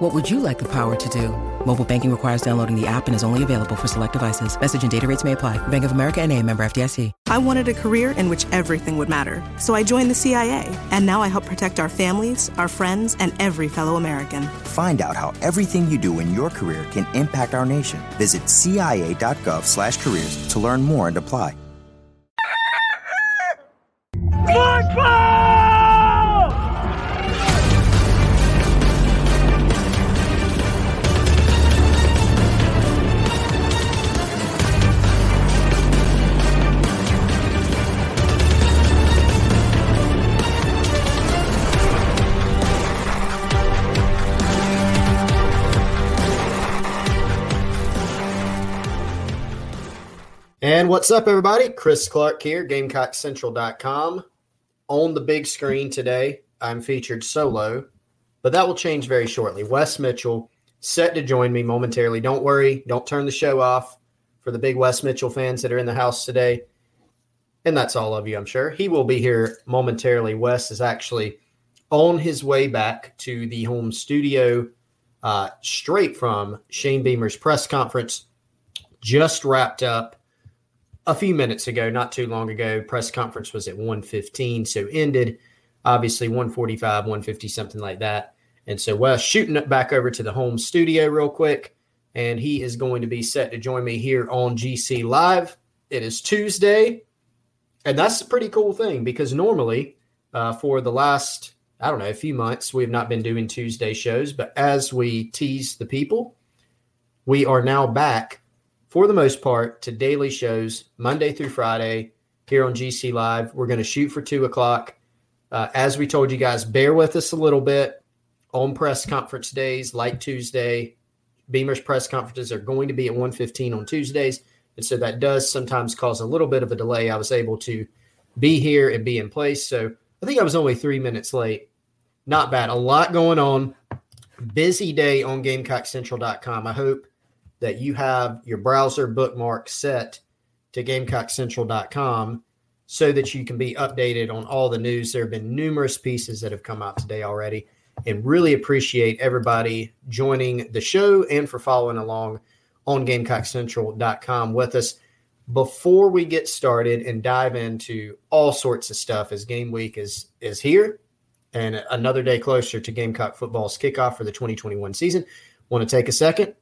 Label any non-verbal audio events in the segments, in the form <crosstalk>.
What would you like the power to do? Mobile banking requires downloading the app and is only available for select devices. Message and data rates may apply. Bank of America and a member FDIC. I wanted a career in which everything would matter. So I joined the CIA, and now I help protect our families, our friends, and every fellow American. Find out how everything you do in your career can impact our nation. Visit cia.gov slash careers to learn more and apply. And what's up, everybody? Chris Clark here, GamecockCentral.com. On the big screen today, I'm featured solo, but that will change very shortly. Wes Mitchell set to join me momentarily. Don't worry, don't turn the show off for the big Wes Mitchell fans that are in the house today. And that's all of you, I'm sure. He will be here momentarily. Wes is actually on his way back to the home studio uh, straight from Shane Beamer's press conference. Just wrapped up a few minutes ago, not too long ago. Press conference was at 115, so ended obviously 145, 150, something like that. And so Wes shooting it back over to the home studio real quick, and he is going to be set to join me here on GC Live. It is Tuesday, and that's a pretty cool thing because normally uh, for the last I don't know a few months we have not been doing Tuesday shows, but as we tease the people, we are now back for the most part, to daily shows Monday through Friday here on GC Live. We're going to shoot for two o'clock. Uh, as we told you guys, bear with us a little bit on press conference days, like Tuesday. Beamer's press conferences are going to be at 1:15 on Tuesdays, and so that does sometimes cause a little bit of a delay. I was able to be here and be in place, so I think I was only three minutes late. Not bad. A lot going on. Busy day on GamecockCentral.com. I hope that you have your browser bookmark set to GamecockCentral.com so that you can be updated on all the news. There have been numerous pieces that have come out today already, and really appreciate everybody joining the show and for following along on GamecockCentral.com with us. Before we get started and dive into all sorts of stuff, as game week is is here and another day closer to Gamecock football's kickoff for the 2021 season, want to take a second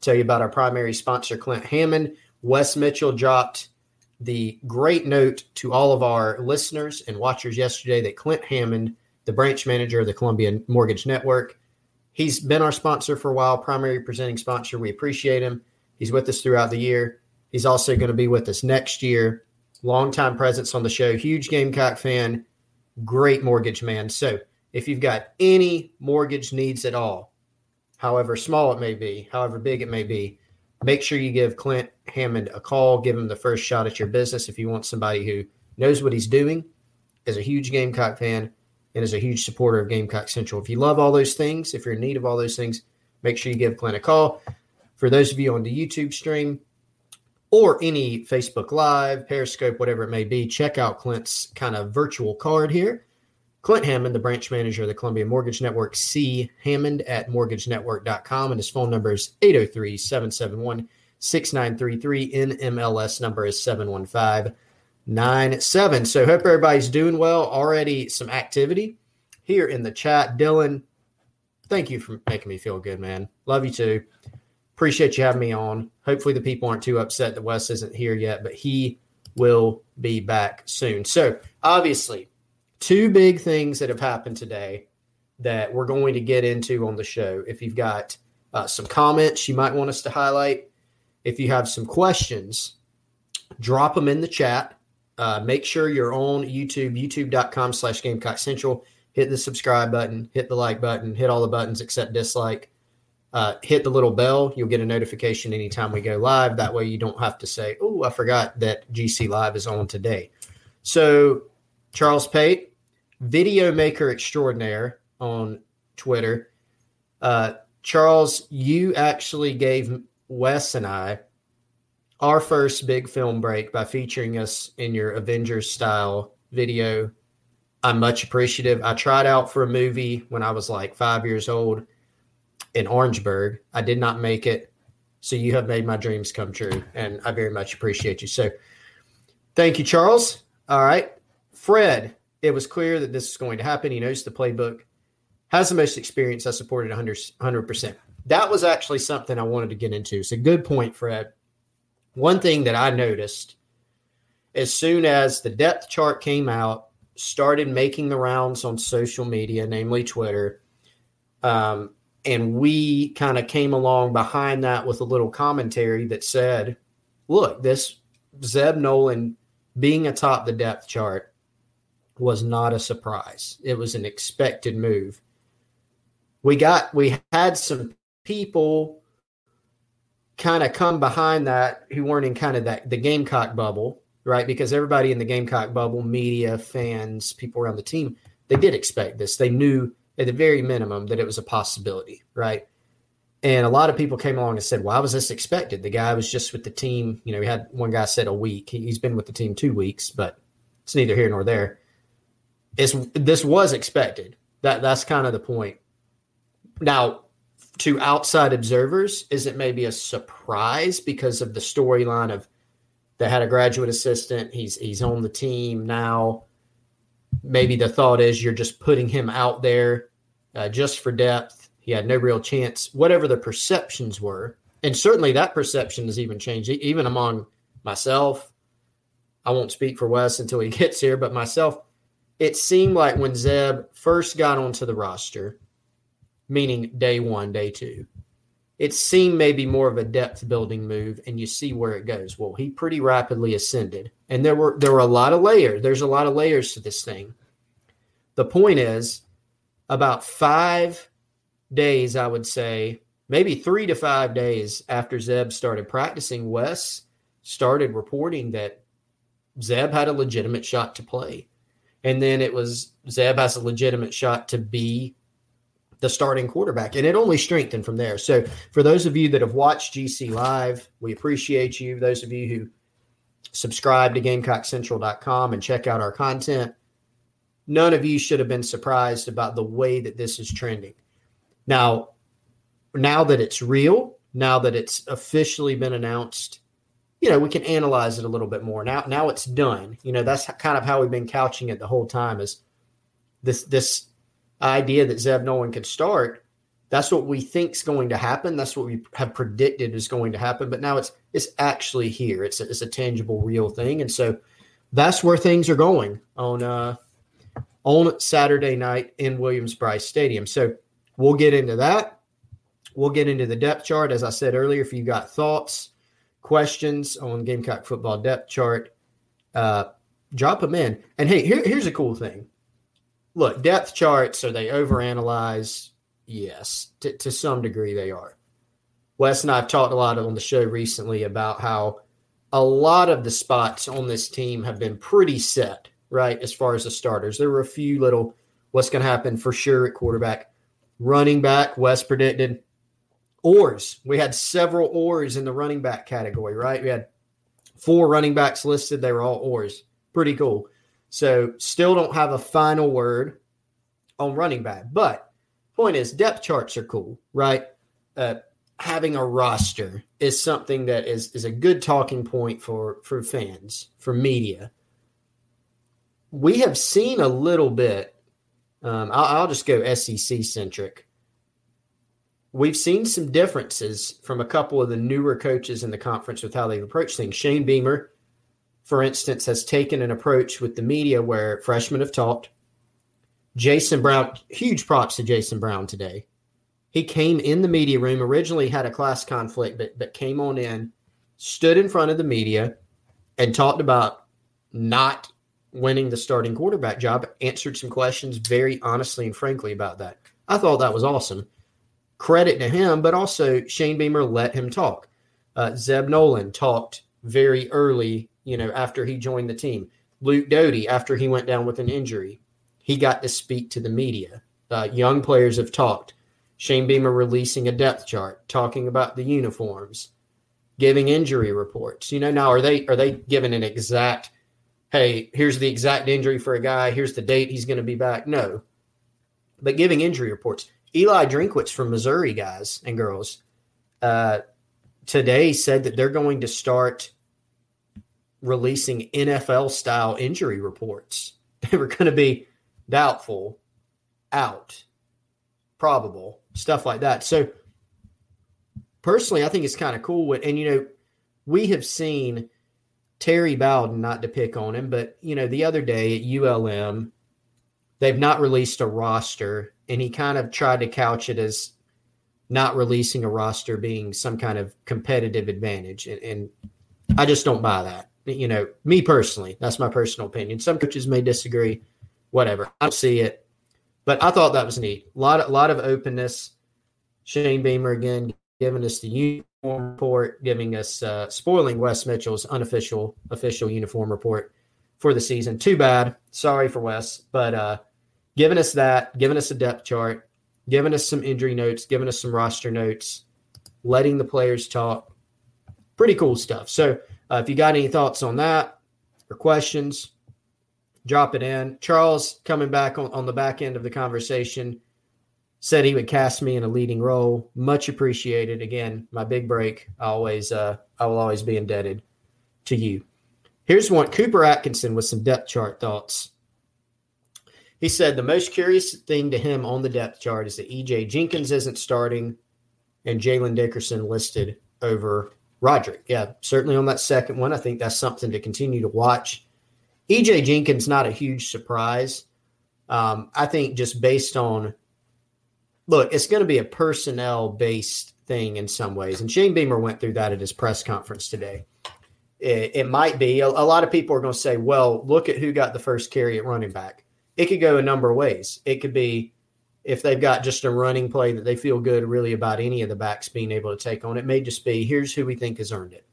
tell you about our primary sponsor, Clint Hammond. Wes Mitchell dropped the great note to all of our listeners and watchers yesterday that Clint Hammond, the branch manager of the Columbia Mortgage Network, he's been our sponsor for a while, primary presenting sponsor. We appreciate him. He's with us throughout the year. He's also going to be with us next year. Longtime presence on the show, huge Gamecock fan, great mortgage man. So if you've got any mortgage needs at all, however small it may be, however big it may be, make sure you give Clint Hammond a call. Give him the first shot at your business if you want somebody who knows what he's doing, is a huge Gamecock fan, and is a huge supporter of Gamecock Central. If you love all those things, if you're in need of all those things, make sure you give Clint a call. For those of you on the YouTube stream or any Facebook Live, Periscope, whatever it may be, check out Clint's kind of virtual card here. Clint Hammond, the branch manager of the Columbia Mortgage Network, C. Hammond at mortgagenetwork.com. And his phone number is 803 771 6933. NMLS number is 71597. So, hope everybody's doing well. Already some activity here in the chat. Dylan, thank you for making me feel good, man. Love you too. Appreciate you having me on. Hopefully, the people aren't too upset that Wes isn't here yet, but he will be back soon. So, obviously, two big things that have happened today that we're going to get into on the show. If you've got uh, some comments you might want us to highlight, if you have some questions, drop them in the chat. Uh, make sure you're on YouTube, youtube.com slash Gamecock Central. Hit the subscribe button, hit the like button, hit all the buttons except dislike. uh, hit the little bell. You'll get a notification anytime we go live. That way, you don't have to say, "Oh, I forgot that GC Live is on today." So, Charles Pate, video maker extraordinaire on Twitter. Uh, Charles, you actually gave Wes and I our first big film break by featuring us in your Avengers style video. I'm much appreciative. I tried out for a movie when I was like five years old in Orangeburg. I did not make it. So you have made my dreams come true. And I very much appreciate you. So thank you, Charles. All right. Fred, it was clear that this is going to happen. He knows the playbook, has the most experience. I supported 100, 100%. That was actually something I wanted to get into. It's a good point, Fred. One thing that I noticed as soon as the depth chart came out, started making the rounds on social media, namely Twitter, um, and we kind of came along behind that with a little commentary that said, look, this Zeb Noland being atop the depth chart was not a surprise. It was an expected move. We got we had some people kind of come behind that who weren't in kind of that the Gamecock bubble, right? Because everybody in the Gamecock bubble, media, fans, people around the team, they did expect this. They knew at the very minimum that it was a possibility, right? And a lot of people came along and said, "Why was this expected?" The guy was just with the team. You know, we had one guy said a week. He's been with the team two weeks, but it's neither here nor there. It's this was expected. That that's kind of the point. Now, to outside observers, is it maybe a surprise because of the storyline of they had a graduate assistant. He's he's on the team now. Maybe the thought is you're just putting him out there uh, just for depth. He had no real chance. Whatever the perceptions were, and certainly that perception has even changed, even among myself. I won't speak for Wes until he <laughs> gets here, but myself, it seemed like when Zeb first got onto the roster, meaning day one, day two, it seemed maybe more of a depth building move and you see where it goes. Well he pretty rapidly ascended and there were there were a lot of layers there's a lot of layers to this thing. The point is about five days i would say maybe three to five days after zeb started practicing wes started reporting that zeb had a legitimate shot to play and then it was zeb has a legitimate shot to be the starting quarterback. And it only strengthened from there. So, for those of you that have watched GC Live, we appreciate you. Those of you who subscribe to GamecockCentral.com and check out our content, none of you should have been surprised about the way that this is trending. Now, now that it's real, now that it's officially been announced, you know, we can analyze it a little bit more. Now, now it's done. You know, that's kind of how we've been couching it the whole time is this this idea that Zeb Noland could start, that's what we think is going to happen. That's what we have predicted is going to happen. But now it's it's actually here. It's a, it's a tangible, real thing, and so that's where things are going on uh, on Saturday night in Williams-Brice Stadium. So we'll get into that. We'll get into the depth chart, as I said earlier. If you've got thoughts, questions on Gamecock football depth chart, uh, drop them in. And hey, here, here's a cool thing look, depth charts are they overanalyze? Yes, to, to some degree they are. Wes and I have talked a lot on the show recently about how a lot of the spots on this team have been pretty set, right? As far as the starters, there were a few little what's going to happen for sure at quarterback. Running back, Wes predicted. Oars. We had several oars in the running back category, right? We had four running backs listed. They were all oars. Pretty cool. So still don't have a final word on running back. But point is, depth charts are cool, right? Uh, having a roster is something that is is a good talking point for for fans, for media. We have seen a little bit. Um, I'll, I'll just go SEC centric. We've seen some differences from a couple of the newer coaches in the conference with how they've approached things. Shane Beamer for instance, has taken an approach with the media where freshmen have talked. Jason Brown, huge props to Jason Brown today. He came in the media room, originally had a class conflict, but, but came on in, stood in front of the media, and talked about not winning the starting quarterback job, answered some questions very honestly and frankly about that. I thought that was awesome. Credit to him, but also Shane Beamer let him talk. Uh, Zeb Noland talked very early, you know, after he joined the team. Luke Doty, after he went down with an injury, he got to speak to the media. Uh, young players have talked. Shane Beamer releasing a depth chart, talking about the uniforms, giving injury reports. You know, now are they are they giving an exact, hey, here's the exact injury for a guy, here's the date he's going to be back? No, but giving injury reports. Eli Drinkwitz from Missouri, guys and girls, uh, today said that they're going to start releasing NFL style injury reports. <laughs> They were going to be doubtful, out, probable, stuff like that. So, personally, I think it's kind of cool. And, you know, we have seen Terry Bowden, not to pick on him, but, you know, the other day at ULM, they've not released a roster, and he kind of tried to couch it as not releasing a roster being some kind of competitive advantage. And, and I just don't buy that. You know, me personally, that's my personal opinion. Some coaches may disagree, whatever. I don't see it, but I thought that was neat. A lot, a lot of openness. Shane Beamer again giving us the uniform report, giving us uh, spoiling Wes Mitchell's unofficial official uniform report for the season. Too bad. Sorry for Wes, but uh, giving us that, giving us a depth chart, giving us some injury notes, giving us some roster notes, letting the players talk. Pretty cool stuff. So, uh, if you got any thoughts on that or questions, drop it in. Charles, coming back on, on the back end of the conversation, said he would cast me in a leading role. Much appreciated. Again, my big break. I always, uh, I will always be indebted to you. Here's one Cooper Atkinson with some depth chart thoughts. He said the most curious thing to him on the depth chart is that EJ Jenkins isn't starting and Jalen Dickerson listed over Roderick. Yeah, certainly on that second one. I think that's something to continue to watch. EJ Jenkins, not a huge surprise. Um, I think just based on look, it's going to be a personnel based thing in some ways. And Shane Beamer went through that at his press conference today. It, it might be a, a lot of people are going to say, well, look at who got the first carry at running back it could go a number of ways. It could be if they've got just a running play that they feel good really about any of the backs being able to take on. It may just be here's who we think has earned it.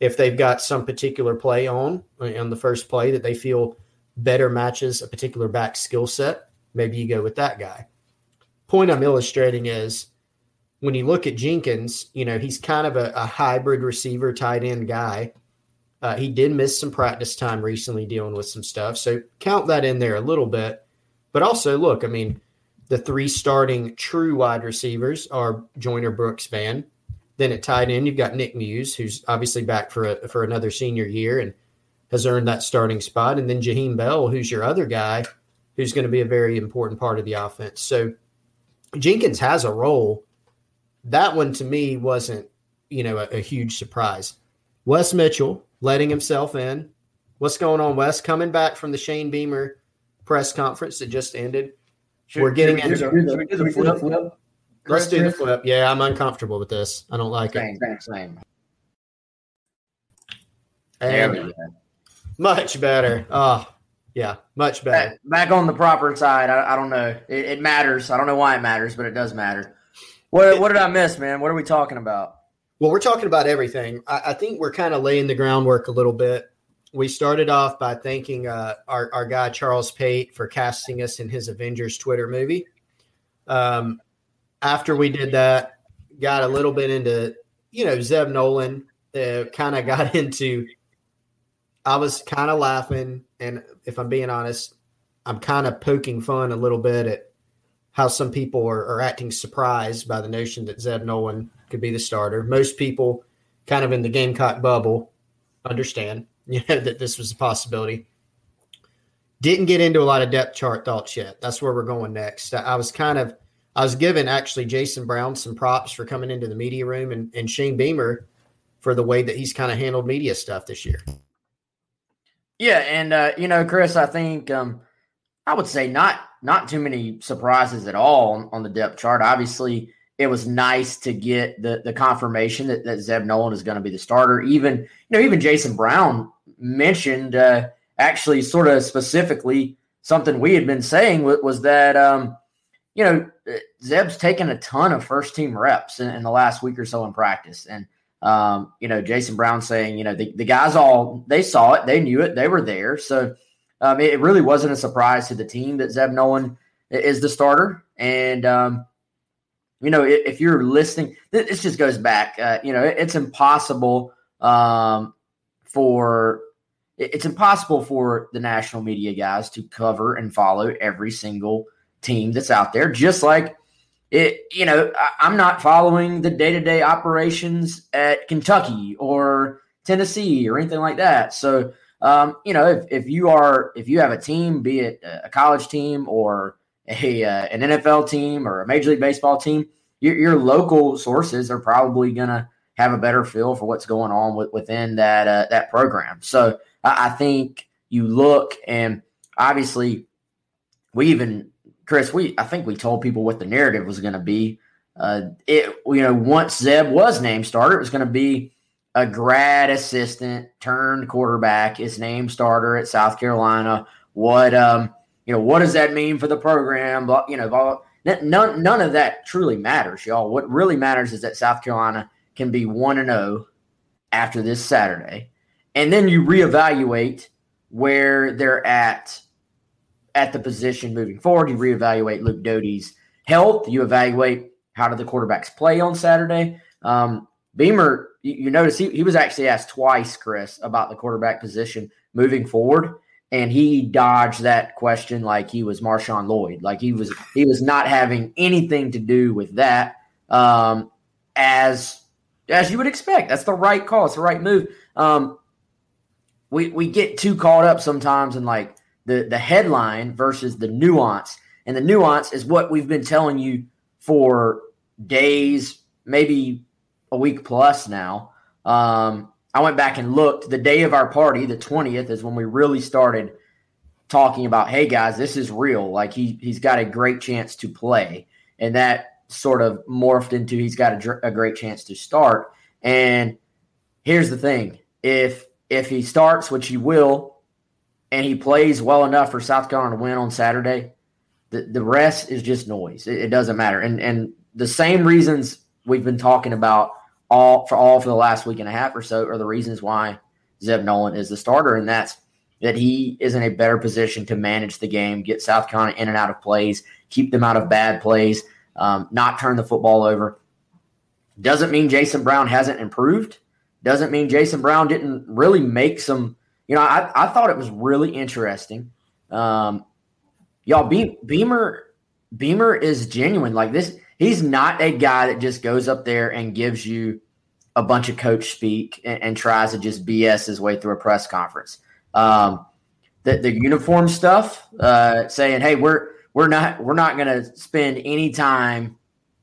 If they've got some particular play on on the first play that they feel better matches a particular back skill set, maybe you go with that guy. Point I'm illustrating is when you look at Jenkins, you know, he's kind of a, a hybrid receiver tight end guy uh, he did miss some practice time recently dealing with some stuff. So count that in there a little bit. But also, look, I mean, the three starting true wide receivers are Joyner Brooks Vann. Then at tight end, you've got Nick Muse, who's obviously back for a, for another senior year and has earned that starting spot. And then Jaheim Bell, who's your other guy, who's going to be a very important part of the offense. So Jenkins has a role. That one to me wasn't, you know, a, a huge surprise. Wes Mitchell, letting himself in. What's going on, Wes? Coming back from the Shane Beamer press conference that just ended. Should, We're getting into do the flip, flip? Let's do the flip. Yeah, I'm uncomfortable with this. I don't like same, it. Same, same. much better. Oh, yeah, much better. Back, back on the proper side. I, I don't know. It, it, matters. I don't know why it matters, but it does matter. What, what did I miss, man? What are we talking about? Well, we're talking about everything. I, I think we're kind of laying the groundwork a little bit. We started off by thanking uh, our, our guy, Charles Pate, for casting us in his Avengers Twitter movie. Um, after we did that, got a little bit into, you know, Zeb Noland, uh, kind of got <laughs> into, I was kind of laughing. And if I'm being honest, I'm kind of poking fun a little bit at how some people are, are acting surprised by the notion that Zeb Noland could be the starter. Most people, kind of in the Gamecock bubble, understand <laughs> you know that this was a possibility. Didn't get into a lot of depth chart thoughts yet. That's where we're going next. I was kind of I was giving actually Jason Brown some props for coming into the media room and, and Shane Beamer for the way that he's kind of handled media stuff this year. Yeah, and uh, you know, Chris, I think um, I would say not not too many surprises at all on, on the depth chart. Obviously, it was nice to get the the confirmation that, that Zeb Noland is going to be the starter. Even you know, even Jason Brown mentioned uh, actually sort of specifically something we had been saying was, was that um, you know, Zeb's taken a ton of first team reps in, in the last week or so in practice. And, um, you know, Jason Brown saying, you know, the, the guys all, they saw it, they knew it, they were there. So um, it, it, really wasn't a surprise to the team that Zeb Noland is the starter. And, um, you know, if, you're listening, this just goes back, uh, you know, it, it's impossible um, for it's impossible for the national media guys to cover and follow every single team that's out there. Just like it, you know, I, am not following the day to day operations at Kentucky or Tennessee or anything like that. So, um, you know, if, if you are if you have a team, be it a college team or a uh, an NFL team or a Major League Baseball team, your, your local sources are probably going to have a better feel for what's going on with, within that uh, that program. So I, I think you look and obviously we even Chris, we I think we told people what the narrative was going to be. Uh, it you know once Zeb was named starter, it was going to be a grad assistant turned quarterback. His name starter at South Carolina. What um you know what does that mean for the program? You know none none of that truly matters, y'all. What really matters is that South Carolina can be one and zero oh after this Saturday, and then you reevaluate where they're at at the position moving forward. You reevaluate Luke Doty's health. You evaluate how did the quarterbacks play on Saturday. Um, Beamer, you, you notice he, he was actually asked twice, Chris, about the quarterback position moving forward, and he dodged that question like he was Marshawn Lloyd, like he was he was not having anything to do with that. Um, as as you would expect, that's the right call. It's the right move. Um, we we get too caught up sometimes in like the the headline versus the nuance. And the nuance is what we've been telling you for days, maybe a week plus now. Um, I went back and looked. The day of our party, the 20th, is when we really started talking about, hey guys, this is real. Like he he's got a great chance to play. And that sort of morphed into he's got a, a great chance to start. And here's the thing. If if he starts, which he will, and he plays well enough for South Carolina to win on Saturday, the, the rest is just noise. It, it, doesn't matter. And and the same reasons we've been talking about all for all for the last week and a half or so are the reasons why Zeb Noland is the starter, and that's that he is in a better position to manage the game, get South Carolina in and out of plays, keep them out of bad plays, um, not turn the football over. Doesn't mean Jason Brown hasn't improved. Doesn't mean Jason Brown didn't really make some you know, I, I thought it was really interesting. Um, y'all, Be- Beamer Beamer is genuine. Like this, he's not a guy that just goes up there and gives you a bunch of coach speak and, and tries to just BS his way through a press conference. Um, the, the uniform stuff, uh, saying, "Hey, we're we're not we're not going to spend any time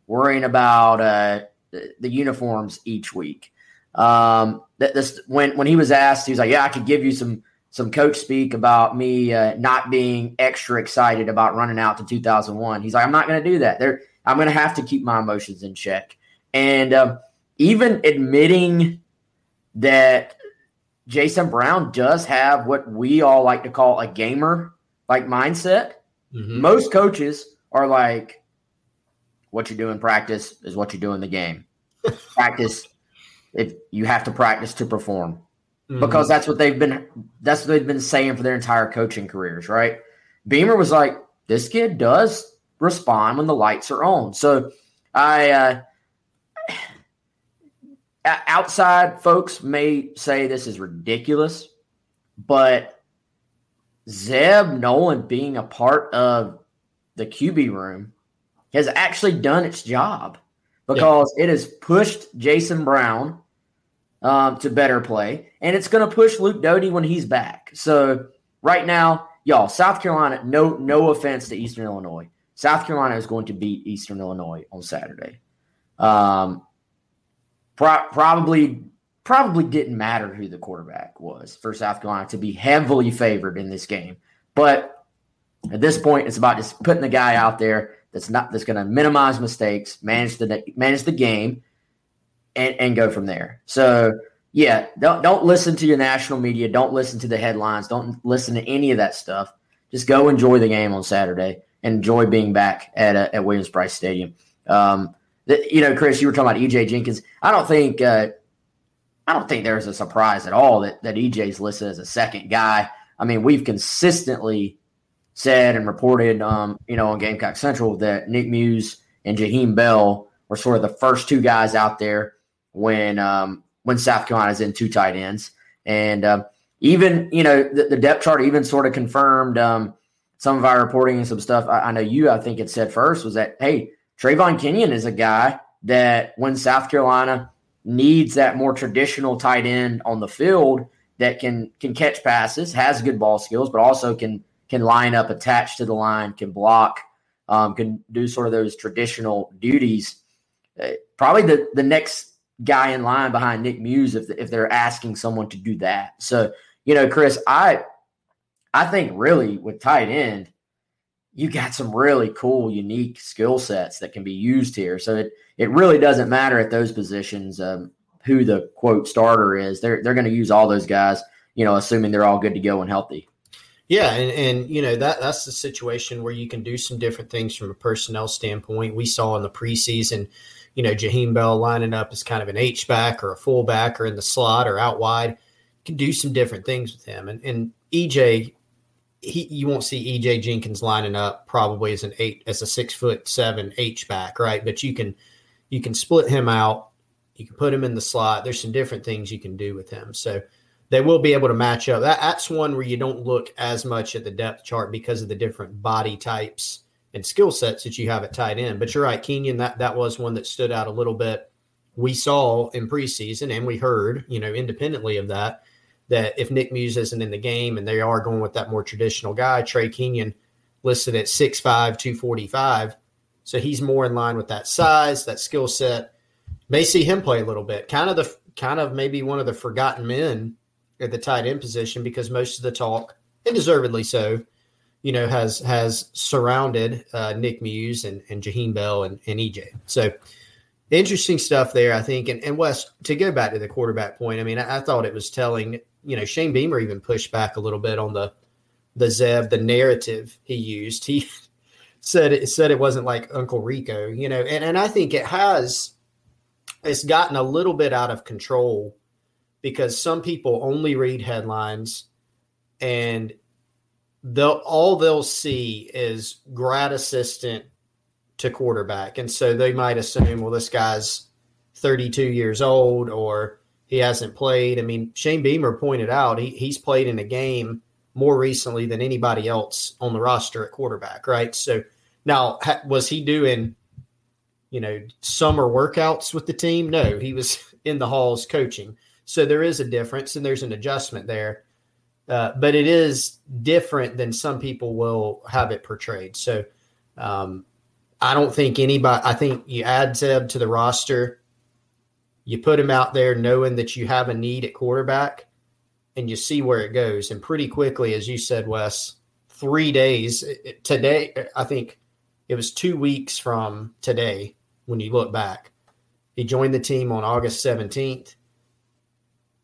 worrying about uh, the, the uniforms each week." Um, that this when when he was asked, he was like, "Yeah, I could give you some some coach speak about me uh, not being extra excited about running out to 2001." He's like, "I'm not going to do that. There, I'm going to have to keep my emotions in check." And um, even admitting that Jason Brown does have what we all like to call a gamer like mindset. Mm-hmm. Most coaches are like, "What you do in practice is what you do in the game. <laughs> practice if you have to practice to perform mm-hmm. because that's what they've been that's what they've been saying for their entire coaching careers, right? Beamer was like, this kid does respond when the lights are on. So I uh, outside folks may say this is ridiculous, but Zeb Noland being a part of the QB room has actually done its job because yeah. it has pushed Jason Brown um, to better play, and it's going to push Luke Doty when he's back. So right now, y'all, South Carolina. No, no offense to Eastern Illinois. South Carolina is going to beat Eastern Illinois on Saturday. Um, pro- probably, probably didn't matter who the quarterback was for South Carolina to be heavily favored in this game, but at this point, it's about just putting the guy out there that's not that's going to minimize mistakes, manage the manage the game, and, and go from there. So yeah, don't don't listen to your national media. Don't listen to the headlines. Don't listen to any of that stuff. Just go enjoy the game on Saturday enjoy being back at uh, at Williams Brice Stadium. Um, you know, Chris, you were talking about EJ Jenkins. I don't think uh, I don't think there's a surprise at all that that EJ's listed as a second guy. I mean, we've consistently said and reported, um, you know, on Gamecock Central that Nick Muse and Jaheim Bell were sort of the first two guys out there when um, when South Carolina's in two tight ends, and uh, even you know the, the, depth chart even sort of confirmed um, some of our reporting and some stuff. I, I know you, I think it said first was that hey, Traevon Kenion is a guy that when South Carolina needs that more traditional tight end on the field that can can catch passes, has good ball skills, but also can can line up attached to the line, can block, um, can do sort of those traditional duties. Uh, probably the the next guy in line behind Nick Muse if if they're asking someone to do that. So you know, Chris, I I think really with tight end, you got some really cool, unique skill sets that can be used here. So it it really doesn't matter at those positions um, who the quote starter is. They're they're going to use all those guys, you know, assuming they're all good to go and healthy. Yeah, and, and you know that that's the situation where you can do some different things from a personnel standpoint. We saw in the preseason, you know, Jaheim Bell lining up as kind of an H back or a fullback or in the slot or out wide. You can do some different things with him. And and EJ, he you won't see EJ Jenkins lining up probably as an eight as a six foot seven H back, right? But you can you can split him out. You can put him in the slot. There's some different things you can do with him. So they will be able to match up. That, that's one where you don't look as much at the depth chart because of the different body types and skill sets that you have at tight end. But you're right, Kenion, that, that was one that stood out a little bit. We saw in preseason and we heard, you know, independently of that, that if Nick Muse isn't in the game and they are going with that more traditional guy, Trey Kenion listed at 6'5, 245. So he's more in line with that size, that skill set. May see him play a little bit. Kind of the kind of maybe one of the forgotten men at the tight end position because most of the talk, and deservedly so, you know, has has surrounded uh, Nick Muse and, and Jaheim Bell and, and EJ. So interesting stuff there, I think. And, and Wes, to go back to the quarterback point, I mean, I, I thought it was telling, you know, Shane Beamer even pushed back a little bit on the the Zeb, the narrative he used. He <laughs> said it said it wasn't like Uncle Rico, you know, and, and I think it has it's gotten a little bit out of control because some people only read headlines and they'll all they'll see is grad assistant to quarterback. And so they might assume, well, this guy's 32 years old or he hasn't played. I mean, Shane Beamer pointed out he, he's played in a game more recently than anybody else on the roster at quarterback, right? So now, was he doing, you know, summer workouts with the team? No, he was <laughs> in the halls coaching. So there is a difference and there's an adjustment there. Uh, but it is different than some people will have it portrayed. So um, I don't think anybody, I think you add Zeb to the roster, you put him out there knowing that you have a need at quarterback and you see where it goes. And pretty quickly, as you said, Wes, three days today, I think it was two weeks from today when you look back. He joined the team on August 17th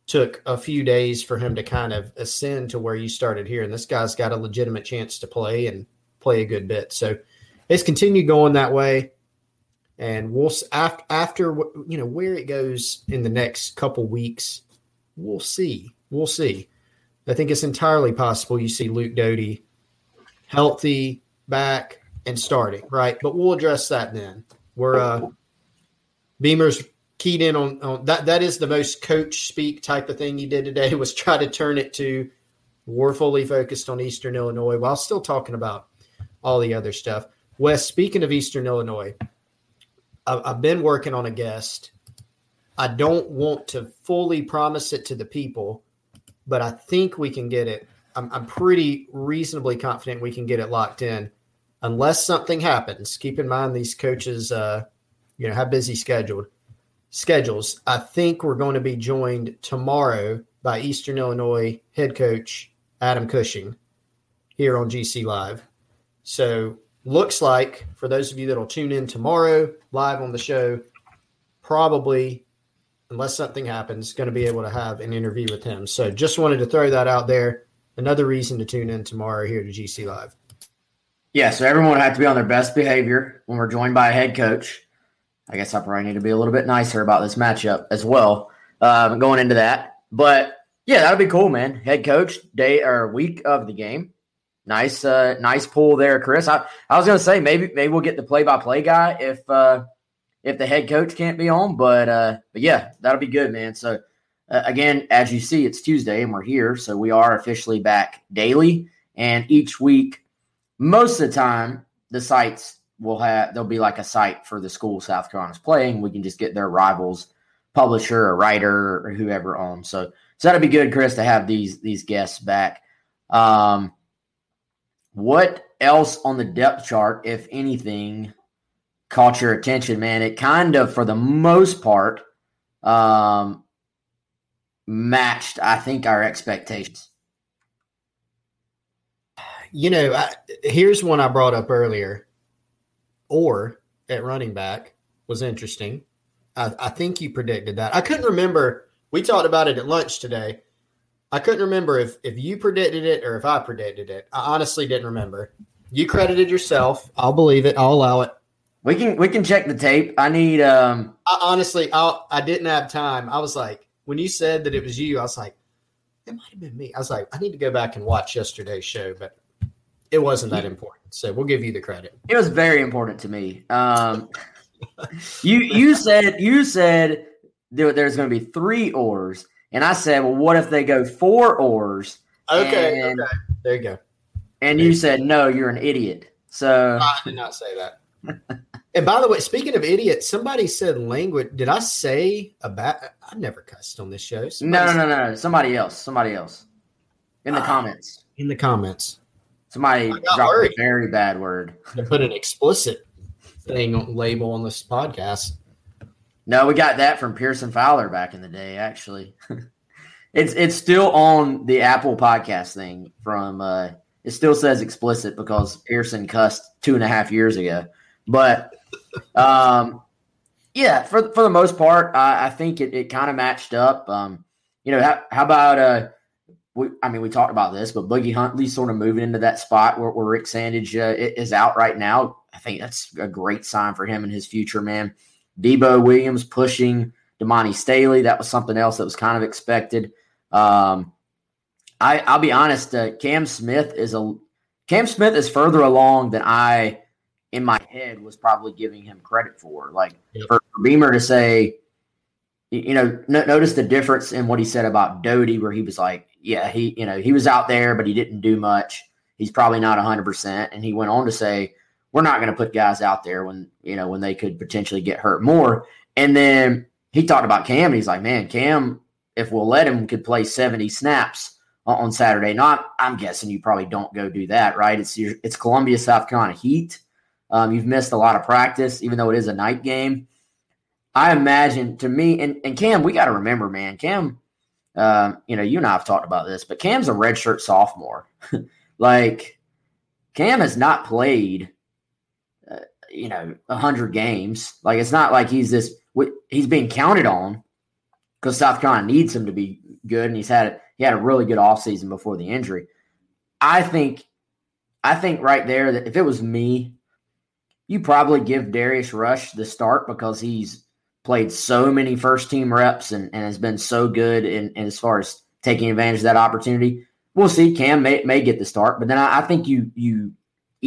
took a few days for him to kind of ascend to where you started here. And this guy's got a legitimate chance to play and play a good bit. So it's continued going that way. And we'll after, after you know where it goes in the next couple weeks, we'll see. We'll see. I think it's entirely possible you see Luke Doty healthy, back, and starting, right? But we'll address that then. We're uh Beamer's keyed in on, on that. That is the most coach speak type of thing he did today <laughs> was try to turn it to we're fully focused on Eastern Illinois while still talking about all the other stuff. Wes, speaking of Eastern Illinois, I've, been working on a guest. I don't want to fully promise it to the people, but I think we can get it. I'm, I'm pretty reasonably confident we can get it locked in, unless something happens. Keep in mind these coaches, uh, you know, have busy scheduled schedules. I think we're going to be joined tomorrow by Eastern Illinois head coach Adam Cushing here on GC Live. So, looks like for those of you that'll tune in tomorrow live on the show, probably, unless something happens, going to be able to have an interview with him. So, just wanted to throw that out there. Another reason to tune in tomorrow here to GC Live. Yeah, so everyone would have to be on their best behavior when we're joined by a head coach. I guess I probably need to be a little bit nicer about this matchup as well, um, going into that. But yeah, that'd be cool, man. Head coach day or week of the game. Nice, uh, nice pull there, Chris. I, I was gonna say maybe maybe we'll get the play by play guy if uh, if the head coach can't be on, but uh, but yeah, that'll be good, man. So uh, again, as you see, it's Tuesday and we're here, so we are officially back daily and each week most of the time the sites will have there'll be like a site for the school South Carolina's playing. We can just get their rivals, publisher or writer or whoever on. So so that'd be good, Chris, to have these these guests back. Um, what else on the depth chart, if anything, caught your attention, man? It kind of, for the most part, um, matched, I think, our expectations you know, I, here's one I brought up earlier. Or at running back was interesting. I, I think you predicted that. I couldn't remember. We talked about it at lunch today. I couldn't remember if if you predicted it or if I predicted it. I honestly didn't remember. You credited yourself. I'll believe it. I'll allow it. We can we can check the tape. I need um I, honestly I I didn't have time. I was like when you said that it was you, I was like it might have been me. I was like I need to go back and watch yesterday's show, but it wasn't that important. So we'll give you the credit. It was very important to me. Um, you you said you said there, there's going to be three oars, and I said, well, what if they go four oars? Okay, and, okay. there you go. And you said, no, you're an idiot. So I did not say that. <laughs> and by the way, speaking of idiots, somebody said language. Did I say about? I never cussed on this show. Somebody no, no, no, no. Somebody else. Somebody else. In the uh, comments. In the comments. Somebody dropped worried. a very bad word. They put an explicit thing label on this podcast. No, we got that from Pearson Fowler back in the day. Actually, <laughs> it's it's still on the Apple podcast thing. From uh, it still says explicit because Pearson cussed two and a half years ago. But um, yeah, for for the most part, I, I think it, it kind of matched up. Um, you know, how, how about uh, we, I mean, we talked about this, but Boogie Huntley sort of moving into that spot where, where Rick Sandidge uh, is out right now. I think that's a great sign for him and his future, man. Debo Williams pushing Damani Staley. That was something else that was kind of expected. Um, I, I'll be honest. Uh, Cam Smith is a Cam Smith is further along than I, in my head, was probably giving him credit for. Like yep. for, for Beamer to say, you know, notice the difference in what he said about Doty, where he was like, yeah, he, you know, he was out there, but he didn't do much. He's probably not 100%. And he went on to say, we're not going to put guys out there when, you know, when they could potentially get hurt more. And then he talked about Cam, he's like, man, Cam, if we'll let him, could play 70 snaps on Saturday. Not, I'm guessing you probably don't go do that, right? It's your, it's Columbia, South Carolina Heat. Um, you've missed a lot of practice, even though it is a night game. I imagine to me, and, and Cam, we got to remember, man, Cam, um, you know, you and I have talked about this, but Cam's a redshirt sophomore. <laughs> like, Cam has not played, uh, you know, 100 games. Like, it's not like he's this, he's being counted on because South Carolina needs him to be good, and he's had he had a really good offseason before the injury. I think, I think right there that if it was me, you probably give Darius Rush the start because he's played so many first team reps and, and has been so good in, in, as far as taking advantage of that opportunity. We'll see. Cam may, may get the start, but then I, I think you you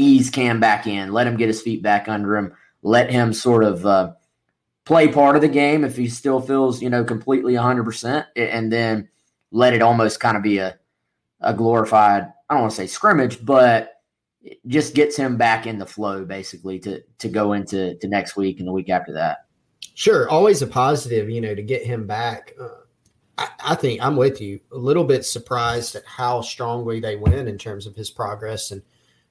ease Cam back in, let him get his feet back under him, let him sort of uh, play part of the game if he still feels you know completely 100%, and then let it almost kind of be a a glorified I don't want to say scrimmage, but just gets him back in the flow basically to to go into to next week and the week after that. Sure, always a positive, you know, to get him back. Uh, I, I, think I'm with you. A little bit surprised at how strongly they went in terms of his progress, and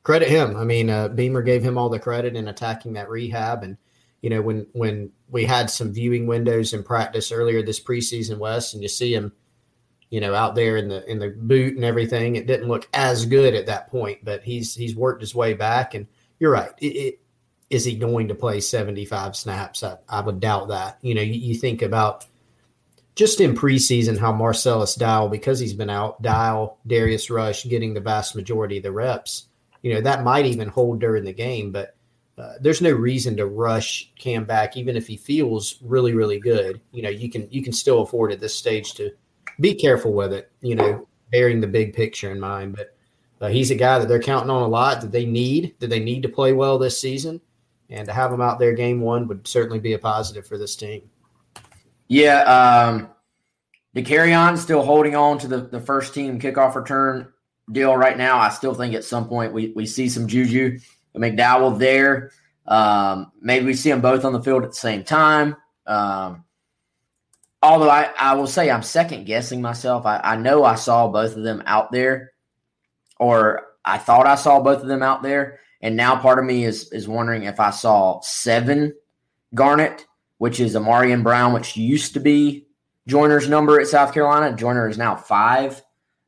credit him. I mean, uh, Beamer gave him all the credit in attacking that rehab, and you know, when when we had some viewing windows in practice earlier this preseason, Wes, and you see him, you know, out there in the in the boot and everything, it didn't look as good at that point, but he's he's worked his way back, and you're right. It, it, is he going to play 75 snaps? I, I would doubt that. You know, you, you, think about just in preseason how Marcellus Dial, because he's been out, Dial, Darius Rush getting the vast majority of the reps. You know, that might even hold during the game. But uh, there's no reason to rush Cam back, even if he feels really, really good. You know, you can you can still afford at this stage to be careful with it. You know, bearing the big picture in mind. But uh, he's a guy that they're counting on a lot. That they need. That they need to play well this season, and to have him out there game one would certainly be a positive for this team. Yeah, um, the carry on still holding on to the, the first team kickoff return deal right now. I still think at some point we, we see some Juju McDowell there. Um, maybe we see them both on the field at the same time. Um, although I, I will say I'm second guessing myself. I, I know I saw both of them out there, or I thought I saw both of them out there. And now part of me is is wondering if I saw seven Garnett, which is Ahmarean Brown, which used to be Joyner's number at South Carolina. Joyner is now five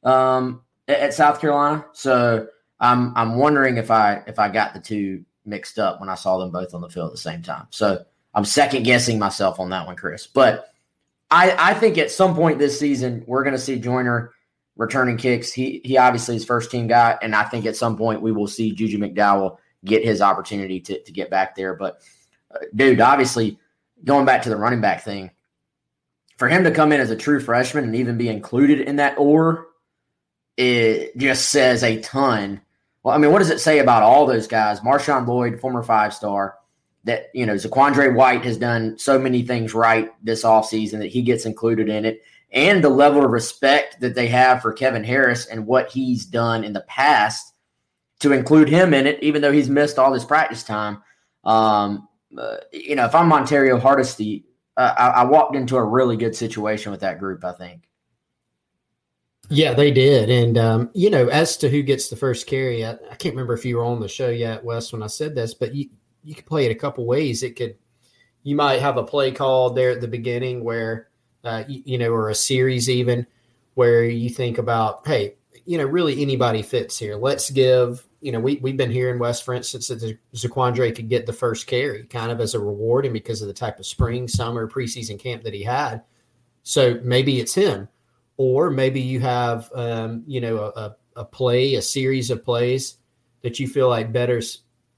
um, at South Carolina. So I'm I'm wondering if I if I got the two mixed up when I saw them both on the field at the same time. So I'm second guessing myself on that one, Chris. But I, I think at some point this season we're going to see Joyner returning kicks. He he obviously is first team guy, and I think at some point we will see Juju McDowell get his opportunity to to get back there. But uh, dude, obviously going back to the running back thing, for him to come in as a true freshman and even be included in that or it just says a ton. Well, I mean, what does it say about all those guys? Marshawn Lloyd, former five star, that you know Zaquandre White has done so many things right this offseason that he gets included in it, and the level of respect that they have for Kevin Harris and what he's done in the past to include him in it, even though he's missed all this practice time. Um, uh, you know, if I'm Montario Hardesty, uh, I, I walked into a really good situation with that group. I think. Yeah, they did. And, um, you know, as to who gets the first carry, I, I, can't remember if you were on the show yet, Wes, when I said this, but you, you could play it a couple ways. It could, you might have a play called there at the beginning where, uh, you, you, know, or a series even where you think about, hey, you know, really anybody fits here. Let's give, you know, we, we've been here in West, for instance, that Zaquandre could get the first carry kind of as a reward and because of the type of spring, summer, preseason camp that he had. So maybe it's him. Or maybe you have, um, you know, a, a play, a series of plays that you feel like better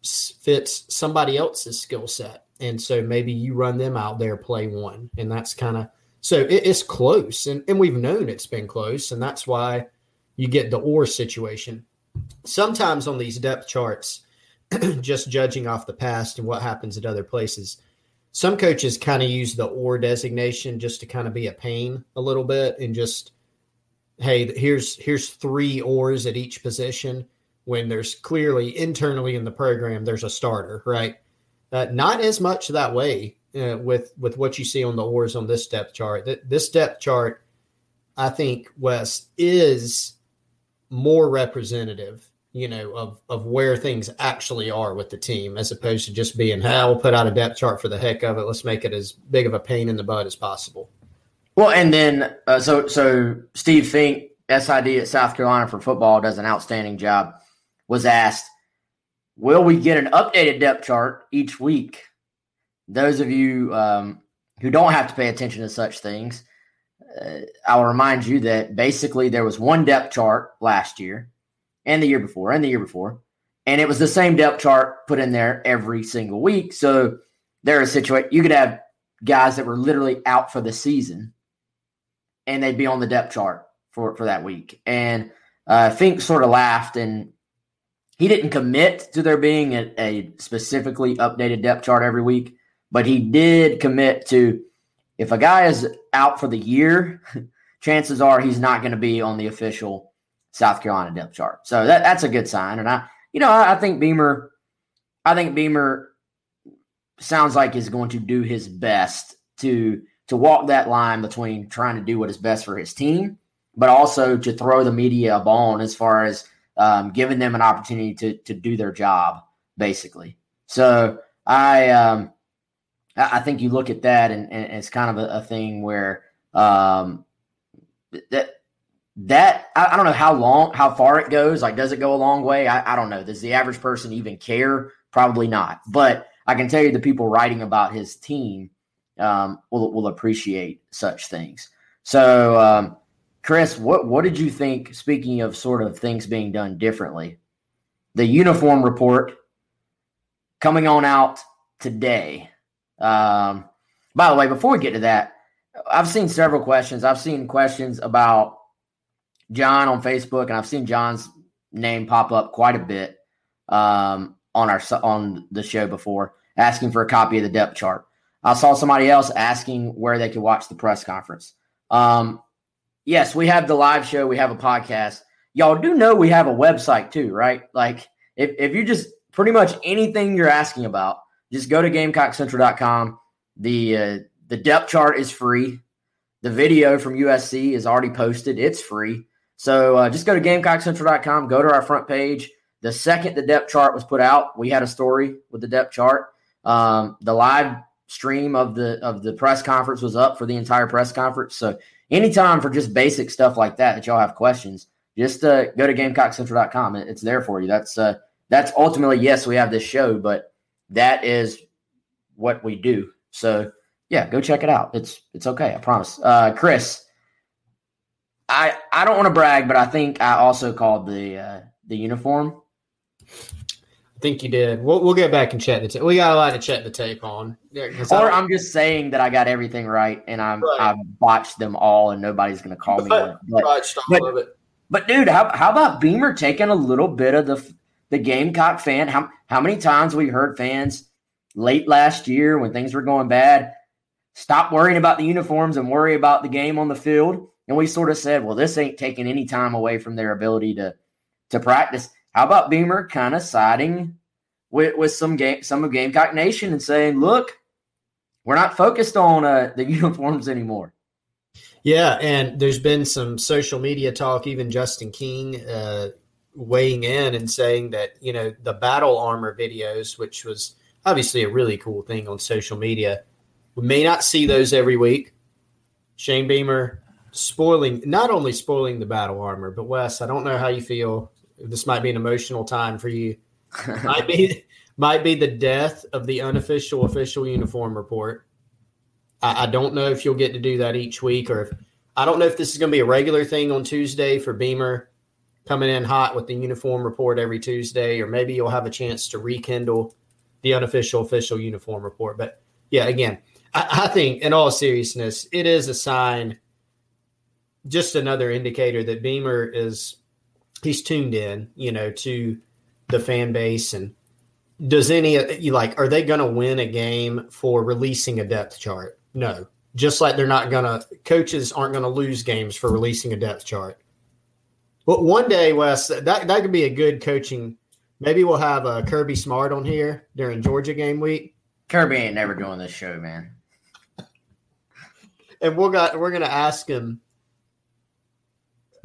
fits somebody else's skill set. And so maybe you run them out there, play one. And that's kind of so it, it's close. And, and we've known it's been close. And that's why you get the or situation. Sometimes on these depth charts, <clears throat> just judging off the past and what happens at other places, some coaches kind of use the or designation just to kind of be a pain a little bit and just hey here's here's three ors at each position when there's clearly internally in the program there's a starter, right? Uh, not as much that way uh, with with what you see on the ors on this depth chart. This depth chart, I think, Wes is more representative, you know, of of where things actually are with the team, as opposed to just being, "Hey, we'll put out a depth chart for the heck of it. Let's make it as big of a pain in the butt as possible." Well, and then uh, so so Steve Fink, SID at South Carolina for football, does an outstanding job was asked, Will we get an updated depth chart each week? Those of you um, who don't have to pay attention to such things, uh, I'll remind you that basically there was one depth chart last year and the year before and the year before, and it was the same depth chart put in there every single week. So there is a situation you could have guys that were literally out for the season and they'd be on the depth chart for, for that week. And uh, Fink sort of laughed and he didn't commit to there being a, a, specifically updated depth chart every week, but he did commit to if a guy is out for the year, <laughs> chances are he's not going to be on the official South Carolina depth chart. So that, that's a good sign. And I, you know, I, I think Beamer, I think Beamer sounds like is going to do his best to to walk that line between trying to do what is best for his team, but also to throw the media a bone as far as um, giving them an opportunity to to do their job, basically. So I um, I think you look at that, and, and it's kind of a, a thing where um, that that I, I, don't know how long, how far it goes. Like, does it go a long way? I, I don't know. Does the average person even care? Probably not. But I can tell you, the people writing about his team um, will will appreciate such things. So um, Chris, what what did you think? Speaking of sort of things being done differently, the uniform report coming on out today. Um, by the way, before we get to that, I've seen several questions. I've seen questions about John on Facebook, and I've seen John's name pop up quite a bit um, on our on the show before, asking for a copy of the depth chart. I saw somebody else asking where they could watch the press conference. Um, yes, we have the live show. We have a podcast. Y'all do know we have a website too, right? Like if, if you just pretty much anything you're asking about, just go to GamecockCentral.com. The uh, the depth chart is free. The video from USC is already posted. It's free. So uh, just go to GamecockCentral.com. Go to our front page. The second the depth chart was put out, we had a story with the depth chart. Um, the live stream of the of the press conference was up for the entire press conference. So anytime for just basic stuff like that that y'all have questions, just uh, go to GamecockCentral.com. It's there for you. That's uh, that's ultimately yes, we have this show, but that is what we do. So yeah, go check it out. It's it's okay. I promise. Uh, Chris, I I don't want to brag, but I think I also called the uh, the uniform I think you did. We'll, we'll get back and check the tape. We got a lot to check the tape on. Yeah, or I'm just saying that I got everything right and I'm right. I've botched them all and nobody's going to call me. But, but, but, but, dude, how, how about Beamer taking a little bit of the the Gamecock fan? How how many times we heard fans late last year when things were going bad stop worrying about the uniforms and worry about the game on the field? And we sort of said, well, this ain't taking any time away from their ability to to practice. How about Beamer kind of siding with, with some game some of Gamecock Nation and saying, look, we're not focused on uh, the <laughs> uniforms anymore. Yeah, and there's been some social media talk, even Justin King uh, weighing in and saying that, you know, the battle armor videos, which was obviously a really cool thing on social media, we may not see those every week. Shane Beamer spoiling, not only spoiling the battle armor, but Wes, I don't know how you feel this might be an emotional time for you. <laughs> might be might be the death of the unofficial official uniform report. I, I don't know if you'll get to do that each week, or if I don't know if this is going to be a regular thing on Tuesday for Beamer coming in hot with the uniform report every Tuesday, or maybe you'll have a chance to rekindle the unofficial official uniform report. But yeah, again, I, I think in all seriousness, it is a sign, just another indicator that Beamer is he's tuned in, you know, to the fan base and does any you like are they going to win a game for releasing a depth chart? No. Just like they're not going to coaches aren't going to lose games for releasing a depth chart. But one day, Wes, that that could be a good coaching. Maybe we'll have a Kirby Smart on here during Georgia game week. Kirby ain't never doing this show, man. and we're got we're gonna ask him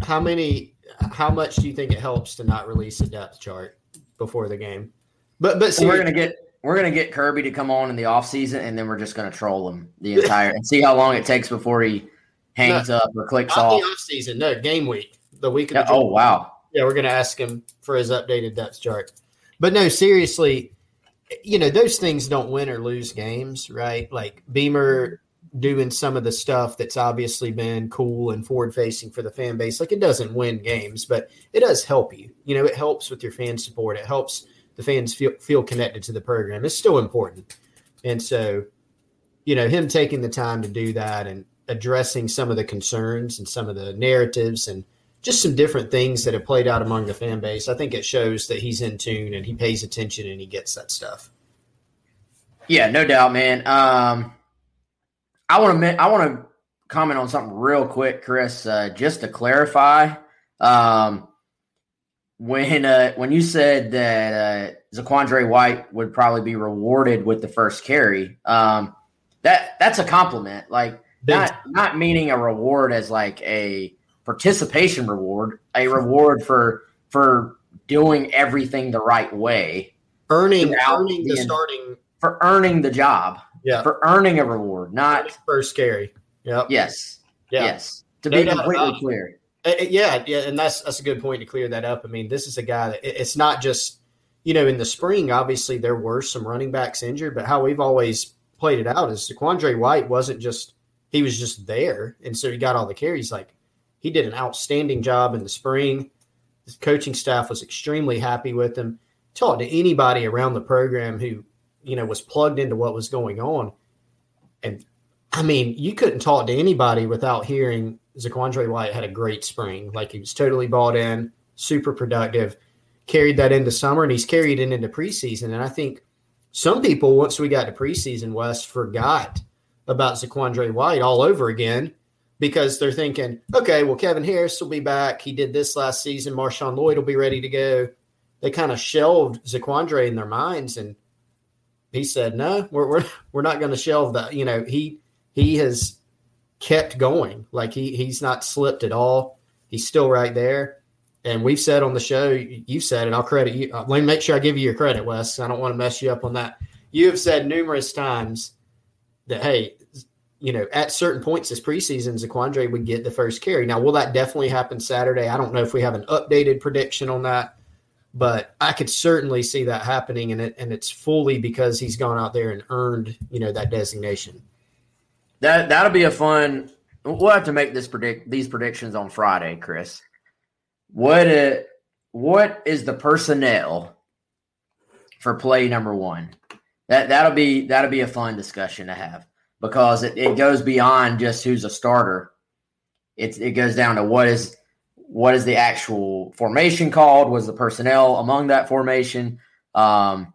how many how much do you think it helps to not release a depth chart before the game? But but see, we're gonna get we're gonna get Kirby to come on in the off season, and then we're just gonna troll him the entire and see how long it takes before he hangs no, up or clicks off. The off season, no game week, the week of yeah, the oh wow, yeah, we're gonna ask him for his updated depth chart. But no, seriously, you know those things don't win or lose games, right? Like Beamer doing some of the stuff that's obviously been cool and forward facing for the fan base. Like it doesn't win games, but it does help you. You know, it helps with your fan support. It helps the fans feel feel connected to the program. It's still important. And so, you know, him taking the time to do that and addressing some of the concerns and some of the narratives and just some different things that have played out among the fan base. I think it shows that he's in tune and he pays attention and he gets that stuff. Yeah, no doubt, man. Um, I want to I want to comment on something real quick, Chris, uh, just to clarify. Um, when uh, when you said that uh, Zaquandre White would probably be rewarded with the first carry, um, that that's a compliment. Like not not meaning a reward as like a participation reward, a reward for for doing everything the right way, earning earning the, the starting for earning the job. Yeah. For earning a reward, not first scary. Yeah. Yes. Yeah. Yes. To no be completely clear. Uh, uh, yeah, yeah, and that's that's a good point to clear that up. I mean, this is a guy that it's not just you know in the spring. Obviously, there were some running backs injured, but how we've always played it out is Zaquandre White wasn't just he was just there, and so he got all the carries. Like he did an outstanding job in the spring. The coaching staff was extremely happy with him. Talked to anybody around the program who, you know, was plugged into what was going on. And I mean, you couldn't talk to anybody without hearing Zaquandre White had a great spring. Like he was totally bought in, super productive, carried that into summer, and he's carried it into preseason. And I think some people, once we got to preseason, Wes forgot about Zaquandre White all over again because they're thinking, okay, well, Kevin Harris will be back. He did this last season. Marshawn Lloyd will be ready to go. They kind of shelved Zaquandre in their minds, and he said, no, we're we're, we're not going to shelve that. You know, he he has kept going. Like he he's not slipped at all. He's still right there. And we've said on the show, you've said it. I'll credit you. Uh, let me make sure I give you your credit, Wes. I don't want to mess you up on that. You have said numerous times that hey, you know, at certain points this preseason, Zaquandre would get the first carry. Now, will that definitely happen Saturday? I don't know if we have an updated prediction on that, but I could certainly see that happening, and it and it's fully because he's gone out there and earned you know that designation. That that'll be a fun. We'll have to make this predict these predictions on Friday, Chris. What it, what is the personnel for play number one? That that'll be that'll be a fun discussion to have because it, it goes beyond just who's a starter. It's it goes down to what is what is the actual formation called? Was the personnel among that formation? Um,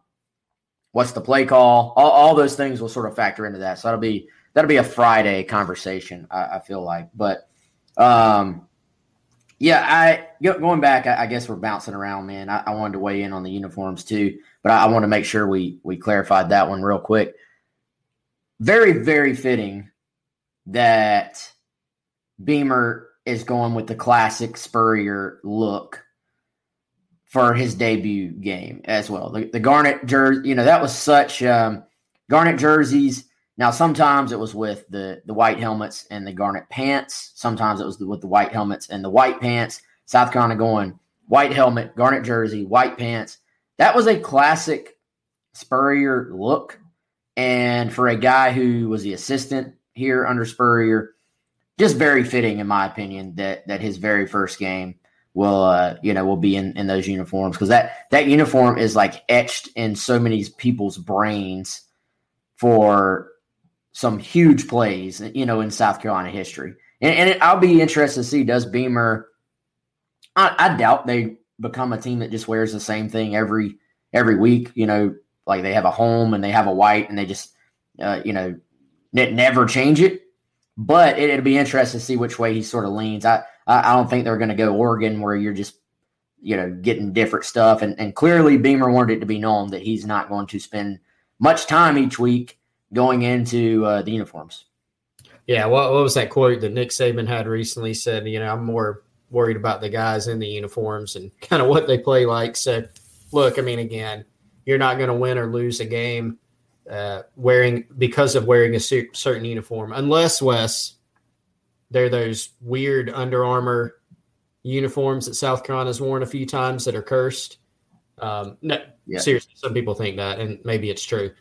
what's the play call? All, all, those things will sort of factor into that. So that'll be that'll be a Friday conversation. I, I feel like, but um, yeah, I going back. I, I, guess we're bouncing around, man. I, I, wanted to weigh in on the uniforms too, but I, I want to make sure we we clarified that one real quick very, very fitting that Beamer is going with the classic Spurrier look for his debut game as well. The, the garnet jersey, you know, that was such um, garnet jerseys. Now, sometimes it was with the the white helmets and the garnet pants. Sometimes it was with the white helmets and the white pants. South Carolina going white helmet, garnet jersey, white pants. That was a classic Spurrier look. And for a guy who was the assistant here under Spurrier, just very fitting, in my opinion, that that his very first game will uh, you know will be in, in those uniforms because that that uniform is like etched in so many people's brains for some huge plays, you know, in South Carolina history. And, and it, I'll be interested to see does Beamer. I, I doubt they become a team that just wears the same thing every every week. You know, like they have a home and they have a white and they just uh, you know never change it. But it, will be interesting to see which way he sort of leans. I I, I don't think they're going to go Oregon where you're just you know getting different stuff. And and clearly Beamer wanted it to be known that he's not going to spend much time each week going into uh, the uniforms. Yeah, what, what was that quote that Nick Saban had recently? Said, you know, I'm more worried about the guys in the uniforms and kind of what they play like. So, look, I mean, again, you're not going to win or lose a game uh, wearing because of wearing a certain uniform, unless Wes they're those weird Under Armour uniforms that South Carolina's worn a few times that are cursed. Um, no, yeah. seriously, some people think that, and maybe it's true,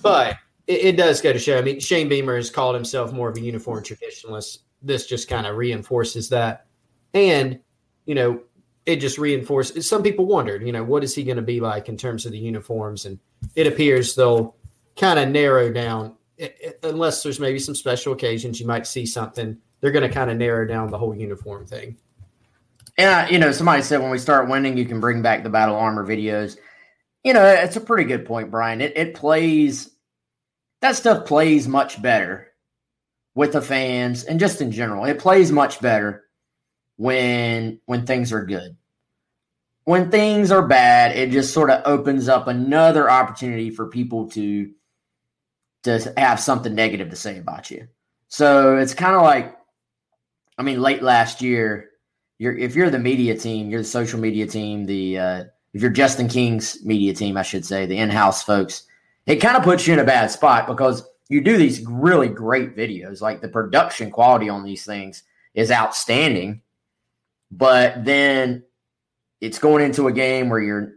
but it, it, does go to show. I mean, Shane Beamer has called himself more of a uniform traditionalist. This just kind of reinforces that, and you know, it just reinforces. Some people wondered, you know, what is he going to be like in terms of the uniforms? And it appears they'll kind of narrow down, it, it, unless there's maybe some special occasions you might see something. They're going to kind of narrow down the whole uniform thing. And you know, somebody said when we start winning, you can bring back the battle armor videos. You know, it's a pretty good point, Brian. It it plays that stuff plays much better with the fans and just in general. It plays much better when when things are good. When things are bad, it just sort of opens up another opportunity for people to to have something negative to say about you. So it's kind of like, I mean, late last year, you're if you're the media team, you're the social media team, the uh, if you're Justin King's media team, I should say, the in-house folks, it kind of puts you in a bad spot because you do these really great videos. Like the production quality on these things is outstanding but then it's going into a game where you're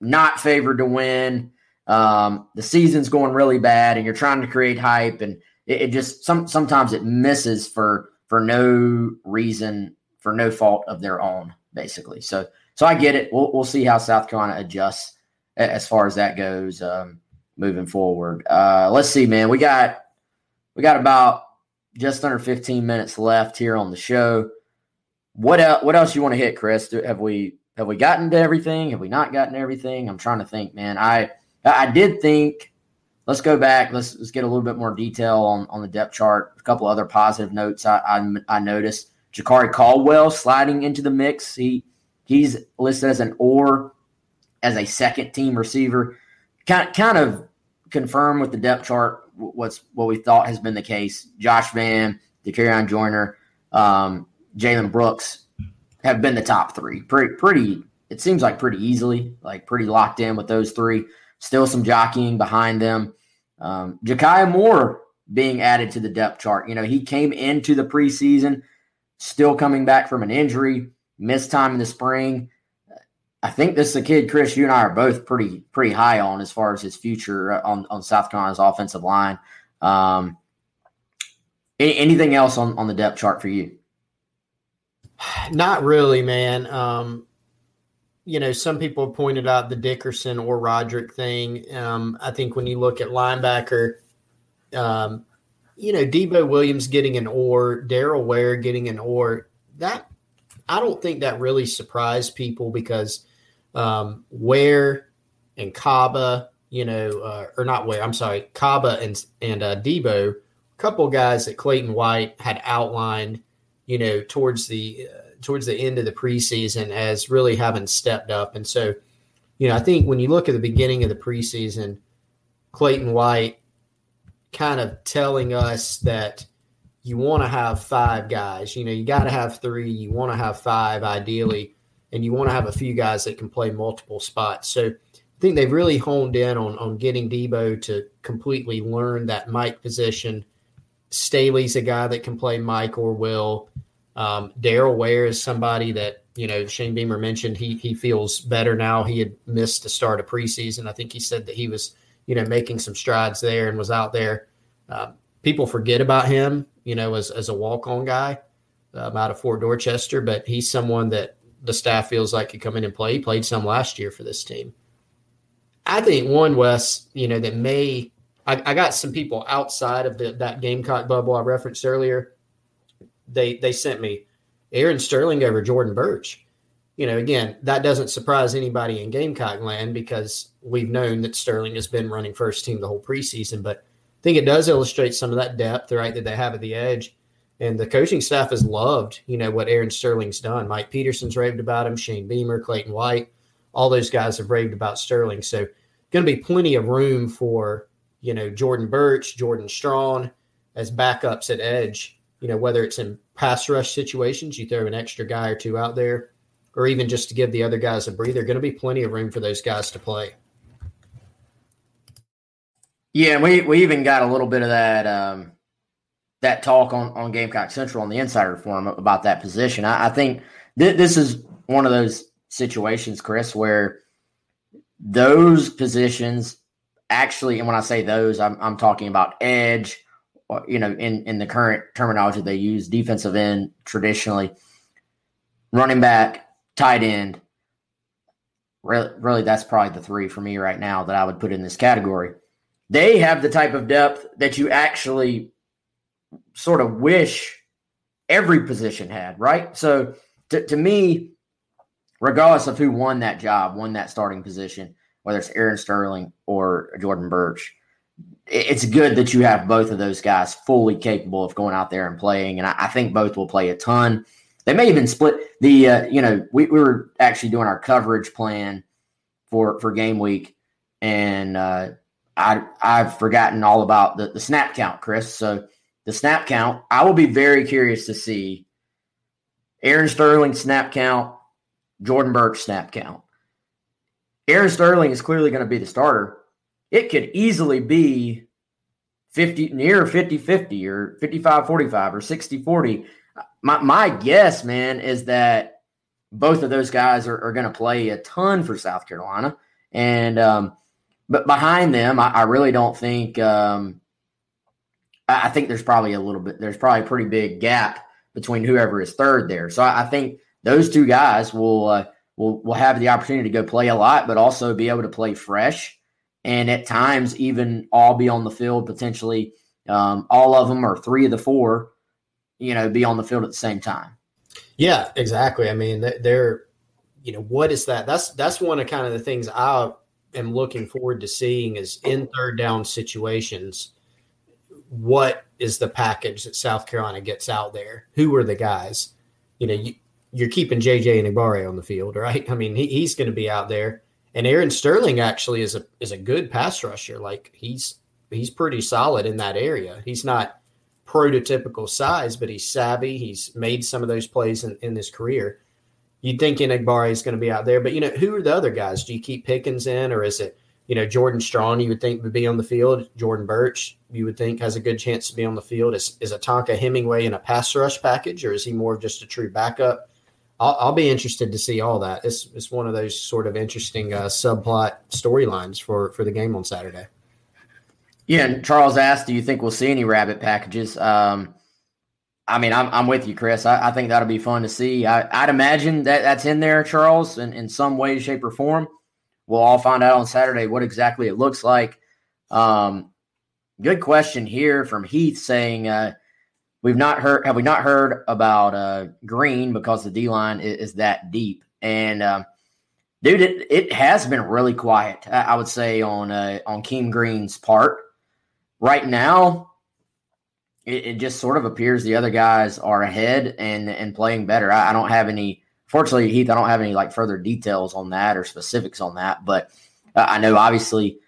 not favored to win. Um, the season's going really bad, and you're trying to create hype, and it, it just some sometimes it misses for for no reason, for no fault of their own. basically. So so I get it. We'll we'll see how South Carolina adjusts as far as that goes um, moving forward. Uh, let's see, man. We got we got about just under 15 minutes left here on the show. What else? What else you want to hit, Chris? Have we have we gotten to everything? Have we not gotten everything? I'm trying to think, man. I I did think. Let's go back. Let's let's get a little bit more detail on, on the depth chart. A couple other positive notes I, I, I noticed. Ger-Cari Caldwell sliding into the mix. He he's listed as an or as a second team receiver. Kind kind of confirm with the depth chart what's what we thought has been the case. Josh Vann, Dakereon Joyner, um, Jalen Brooks have been the top three. Pretty, pretty. It seems like pretty easily, like pretty locked in with those three. Still some jockeying behind them. Um, Jakai Moore being added to the depth chart. You know, he came into the preseason still coming back from an injury, missed time in the spring. I think this is a kid, Chris. You and I are both pretty pretty high on as far as his future uh, on on South Carolina's offensive line. Um, anything else on on the depth chart for you? <sighs> Not really, man. Um, you know, some people have pointed out the Dickerson or Roderick thing. Um, I think when you look at linebacker, um, you know, Debo Williams getting an or, Daryl Ware getting an or, that I don't think that really surprised people because um, Ware and Kaba, you know, uh, or not Ware, I'm sorry, Kaba and and uh, Debo, a couple guys that Clayton White had outlined you know, towards the uh, towards the end of the preseason as really having stepped up. And so, you know, I think when you look at the beginning of the preseason, Clayton White kind of telling us that you want to have five guys. You know, you got to have three. You want to have five ideally, and you want to have a few guys that can play multiple spots. So I think they've really honed in on on getting Debo to completely learn that Mike position Staley's a guy that can play Mike or Will. Um, Darrell Ware is somebody that you know Shane Beamer mentioned. He he feels better now. He had missed the start of preseason. I think he said that he was you know making some strides there and was out there. Uh, people forget about him, you know, as as a walk on guy um, out of Fort Dorchester, but he's someone that the staff feels like could come in and play. He played some last year for this team. I think one Wes, you know, that may I, I got some people outside of the, that Gamecock bubble I referenced earlier. They they sent me Aaron Sterling over Jordan Burch. You know, again, that doesn't surprise anybody in Gamecock land because we've known that Sterling has been running first team the whole preseason. But I think it does illustrate some of that depth, right, that they have at the edge. And the coaching staff has loved, you know, what Aaron Sterling's done. Mike Peterson's raved about him, Shane Beamer, Clayton White, all those guys have raved about Sterling. So going to be plenty of room for you know, Jordan Burch, Jordan Strachan as backups at edge. You know, whether it's in pass rush situations, you throw an extra guy or two out there, or even just to give the other guys a breather. Going to be plenty of room for those guys to play. Yeah, we we even got a little bit of that um, that talk on on Gamecock Central on the Insider Forum about that position. I, I think th- this is one of those situations, Chris, where those positions actually, and when I say those, I'm, I'm talking about edge, Uh, you know, in, in the current terminology they use, defensive end traditionally, running back, tight end. Really, that's probably the three for me right now that I would put in this category. They have the type of depth that you actually sort of wish every position had, right? So to, to me, regardless of who won that job, won that starting position, whether it's Aaron Sterling or Jordan Burch. It's good that you have both of those guys fully capable of going out there and playing, and I, think both will play a ton. They may even split the. Uh, you know, we, we were actually doing our coverage plan for for game week, and uh, I I've forgotten all about the the snap count, Chris. So the snap count, I will be very curious to see Aaron Sterling snap count, Jordan Burch snap count. Aaron Sterling is clearly going to be the starter. It could easily be 50 near 50 50 or 55 45 or 60 40. My, my guess, man, is that both of those guys are, are going to play a ton for South Carolina. And, um, but behind them, I, I really don't think, um, I, I think there's probably a little bit, there's probably a pretty big gap between whoever is third there. So I, I think those two guys will uh, will will have the opportunity to go play a lot, but also be able to play fresh, and at times even all be on the field potentially. Um, all of them or three of the four, you know, be on the field at the same time. Yeah, exactly. I mean, they're, you know, what is that? That's that's one of kind of the things I am looking forward to seeing is in third down situations. What is the package that South Carolina gets out there? Who are the guys? You know, you, you're keeping JJ and Enagbare on the field, right? I mean, he, he's going to be out there. And Aaron Sterling actually is a is a good pass rusher. Like he's he's pretty solid in that area. He's not prototypical size, but he's savvy. He's made some of those plays in, in his career. You'd think Enagbare is going to be out there, but you know, who are the other guys? Do you keep Pickens in, or is it, you know, Jordan Strachan? You would think would be on the field. Jordan Burch, you would think has a good chance to be on the field. Is is Tonka Hemingway in a pass rush package, or is he more of just a true backup? I'll, I'll be interested to see all that. It's it's one of those sort of interesting uh, subplot storylines for for the game on Saturday. Yeah, and Charles asked, "Do you think we'll see any rabbit packages?" Um, I mean, I'm, I'm with you, Chris. I, I, think that'll be fun to see. I, would imagine that that's in there, Charles, in, in some way, shape, or form. We'll all find out on Saturday what exactly it looks like. Um, good question here from Heath saying, uh, "We've not heard. Have we not heard about uh, Green because the D line is, is, that deep?" And um, dude, it, it has been really quiet. I, would say on uh, on Keem Green's part. Right now, it, it, just sort of appears the other guys are ahead and and playing better. I, I, don't have any. Fortunately, Heath, I don't have any like further details on that or specifics on that, but uh, I know obviously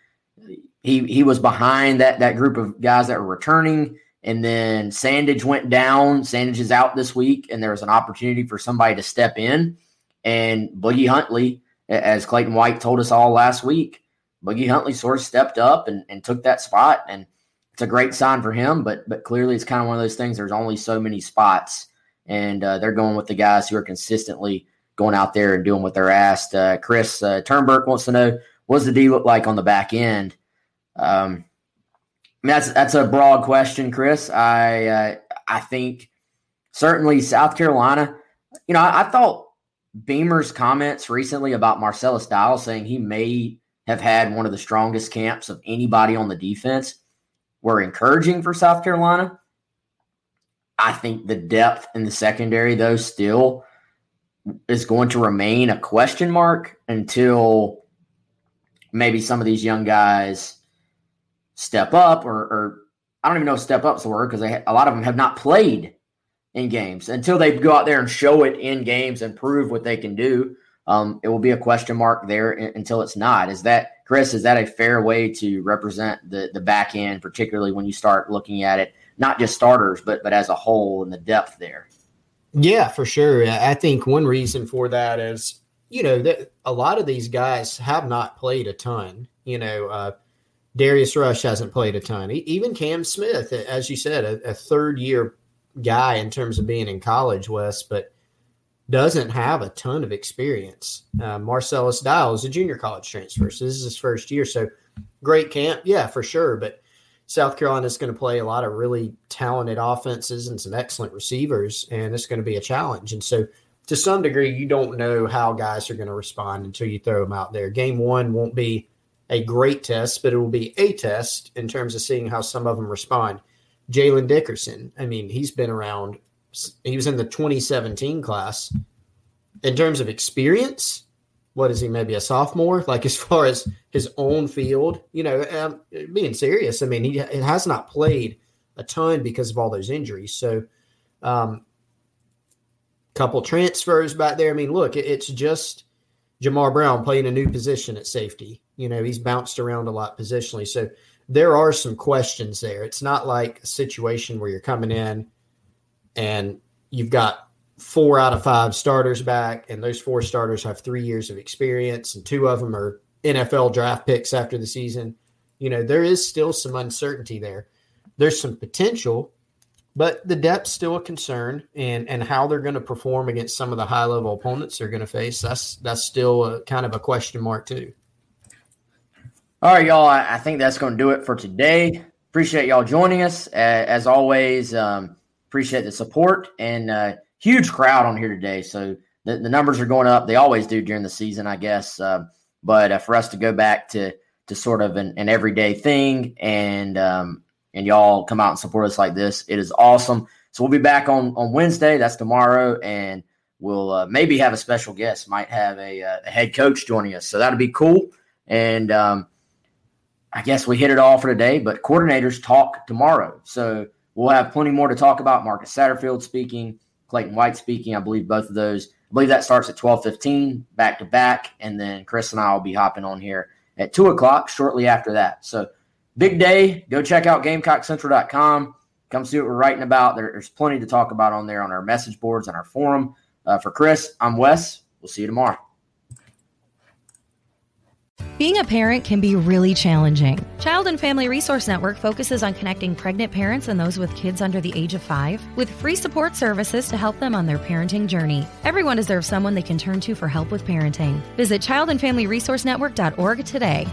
he he was behind that that group of guys that were returning, and then Sandidge went down. Sandidge is out this week, and there was an opportunity for somebody to step in, and Boogie Huntley, as Clayton White told us all last week, Boogie Huntley sort of stepped up and, and took that spot and it's a great sign for him, but but clearly it's kind of one of those things. There's only so many spots, and uh, they're going with the guys who are consistently going out there and doing what they're asked. Uh, Chris uh, Turnberg wants to know what's the D look like on the back end. Um, I mean, that's that's a broad question, Chris. I uh, I think certainly South Carolina. You know, I, I thought Beamer's comments recently about Marcellus Dial saying he may have had one of the strongest camps of anybody on the defense were encouraging for South Carolina. I think the depth in the secondary, though, still is going to remain a question mark until maybe some of these young guys step up, or, or I don't even know if step up's the word because a lot of them have not played in games until they go out there and show it in games and prove what they can do. Um, it will be a question mark there until it's not. Is that Chris, is that a fair way to represent the the back end, particularly when you start looking at it, not just starters, but but as a whole and the depth there? Yeah, for sure. I think one reason for that is, you know, that a lot of these guys have not played a ton. You know, uh, Darius Rush hasn't played a ton. Even Cam Smith, as you said, a, a third year guy in terms of being in college, Wes, but doesn't have a ton of experience. Uh, Marcellus Dial is a junior college transfer, so this is his first year. So great camp, yeah, for sure. But South Carolina is going to play a lot of really talented offenses and some excellent receivers, and it's going to be a challenge. And so, to some degree, you don't know how guys are going to respond until you throw them out there. Game one won't be a great test, but it will be a test in terms of seeing how some of them respond. Jalen Dickerson, I mean, he's been around he was in the 2017 class. In terms of experience, what is he? Maybe a sophomore. <laughs> Like as far as his own field, you know, um, being serious. I mean, he has not played a ton because of all those injuries. So, um, couple transfers back there. I mean, look, it's just Jamar Brown playing a new position at safety. You know, he's bounced around a lot positionally. So there are some questions there. It's not like a situation where you're coming in and you've got four out of five starters back, and those four starters have three years of experience, and two of them are NFL draft picks after the season. You know, there is still some uncertainty there. There's some potential, but the depth's still a concern, and and how they're going to perform against some of the high level opponents they're going to face. That's that's still a, kind of a question mark too. All right, y'all. I, think that's going to do it for today. Appreciate y'all joining us. As, as always, um, Appreciate the support and uh, huge crowd on here today. So the, the numbers are going up. They always do during the season, I guess. Uh, but uh, for us to go back to to sort of an, an everyday thing and um, and y'all come out and support us like this, it is awesome. So we'll be back on on Wednesday. That's tomorrow, and we'll uh, maybe have a special guest. Might have a, uh, a head coach joining us, so that'll be cool. And um, I guess we hit it all for today. But coordinators talk tomorrow, so we'll have plenty more to talk about. Marcus Satterfield speaking, Clayton White speaking. I believe both of those. I believe that starts at twelve fifteen, back to back, and then Chris and I will be hopping on here at two o'clock shortly after that. So big day. Go check out GamecockCentral.com. Come see what we're writing about. There's plenty to talk about on there on our message boards and our forum. Uh, for Chris, I'm Wes. We'll see you tomorrow. Being a parent can be really challenging. Child and Family Resource Network focuses on connecting pregnant parents and those with kids under the age of five with free support services to help them on their parenting journey. Everyone deserves someone they can turn to for help with parenting. Visit childandfamilyresourcenetwork.org today.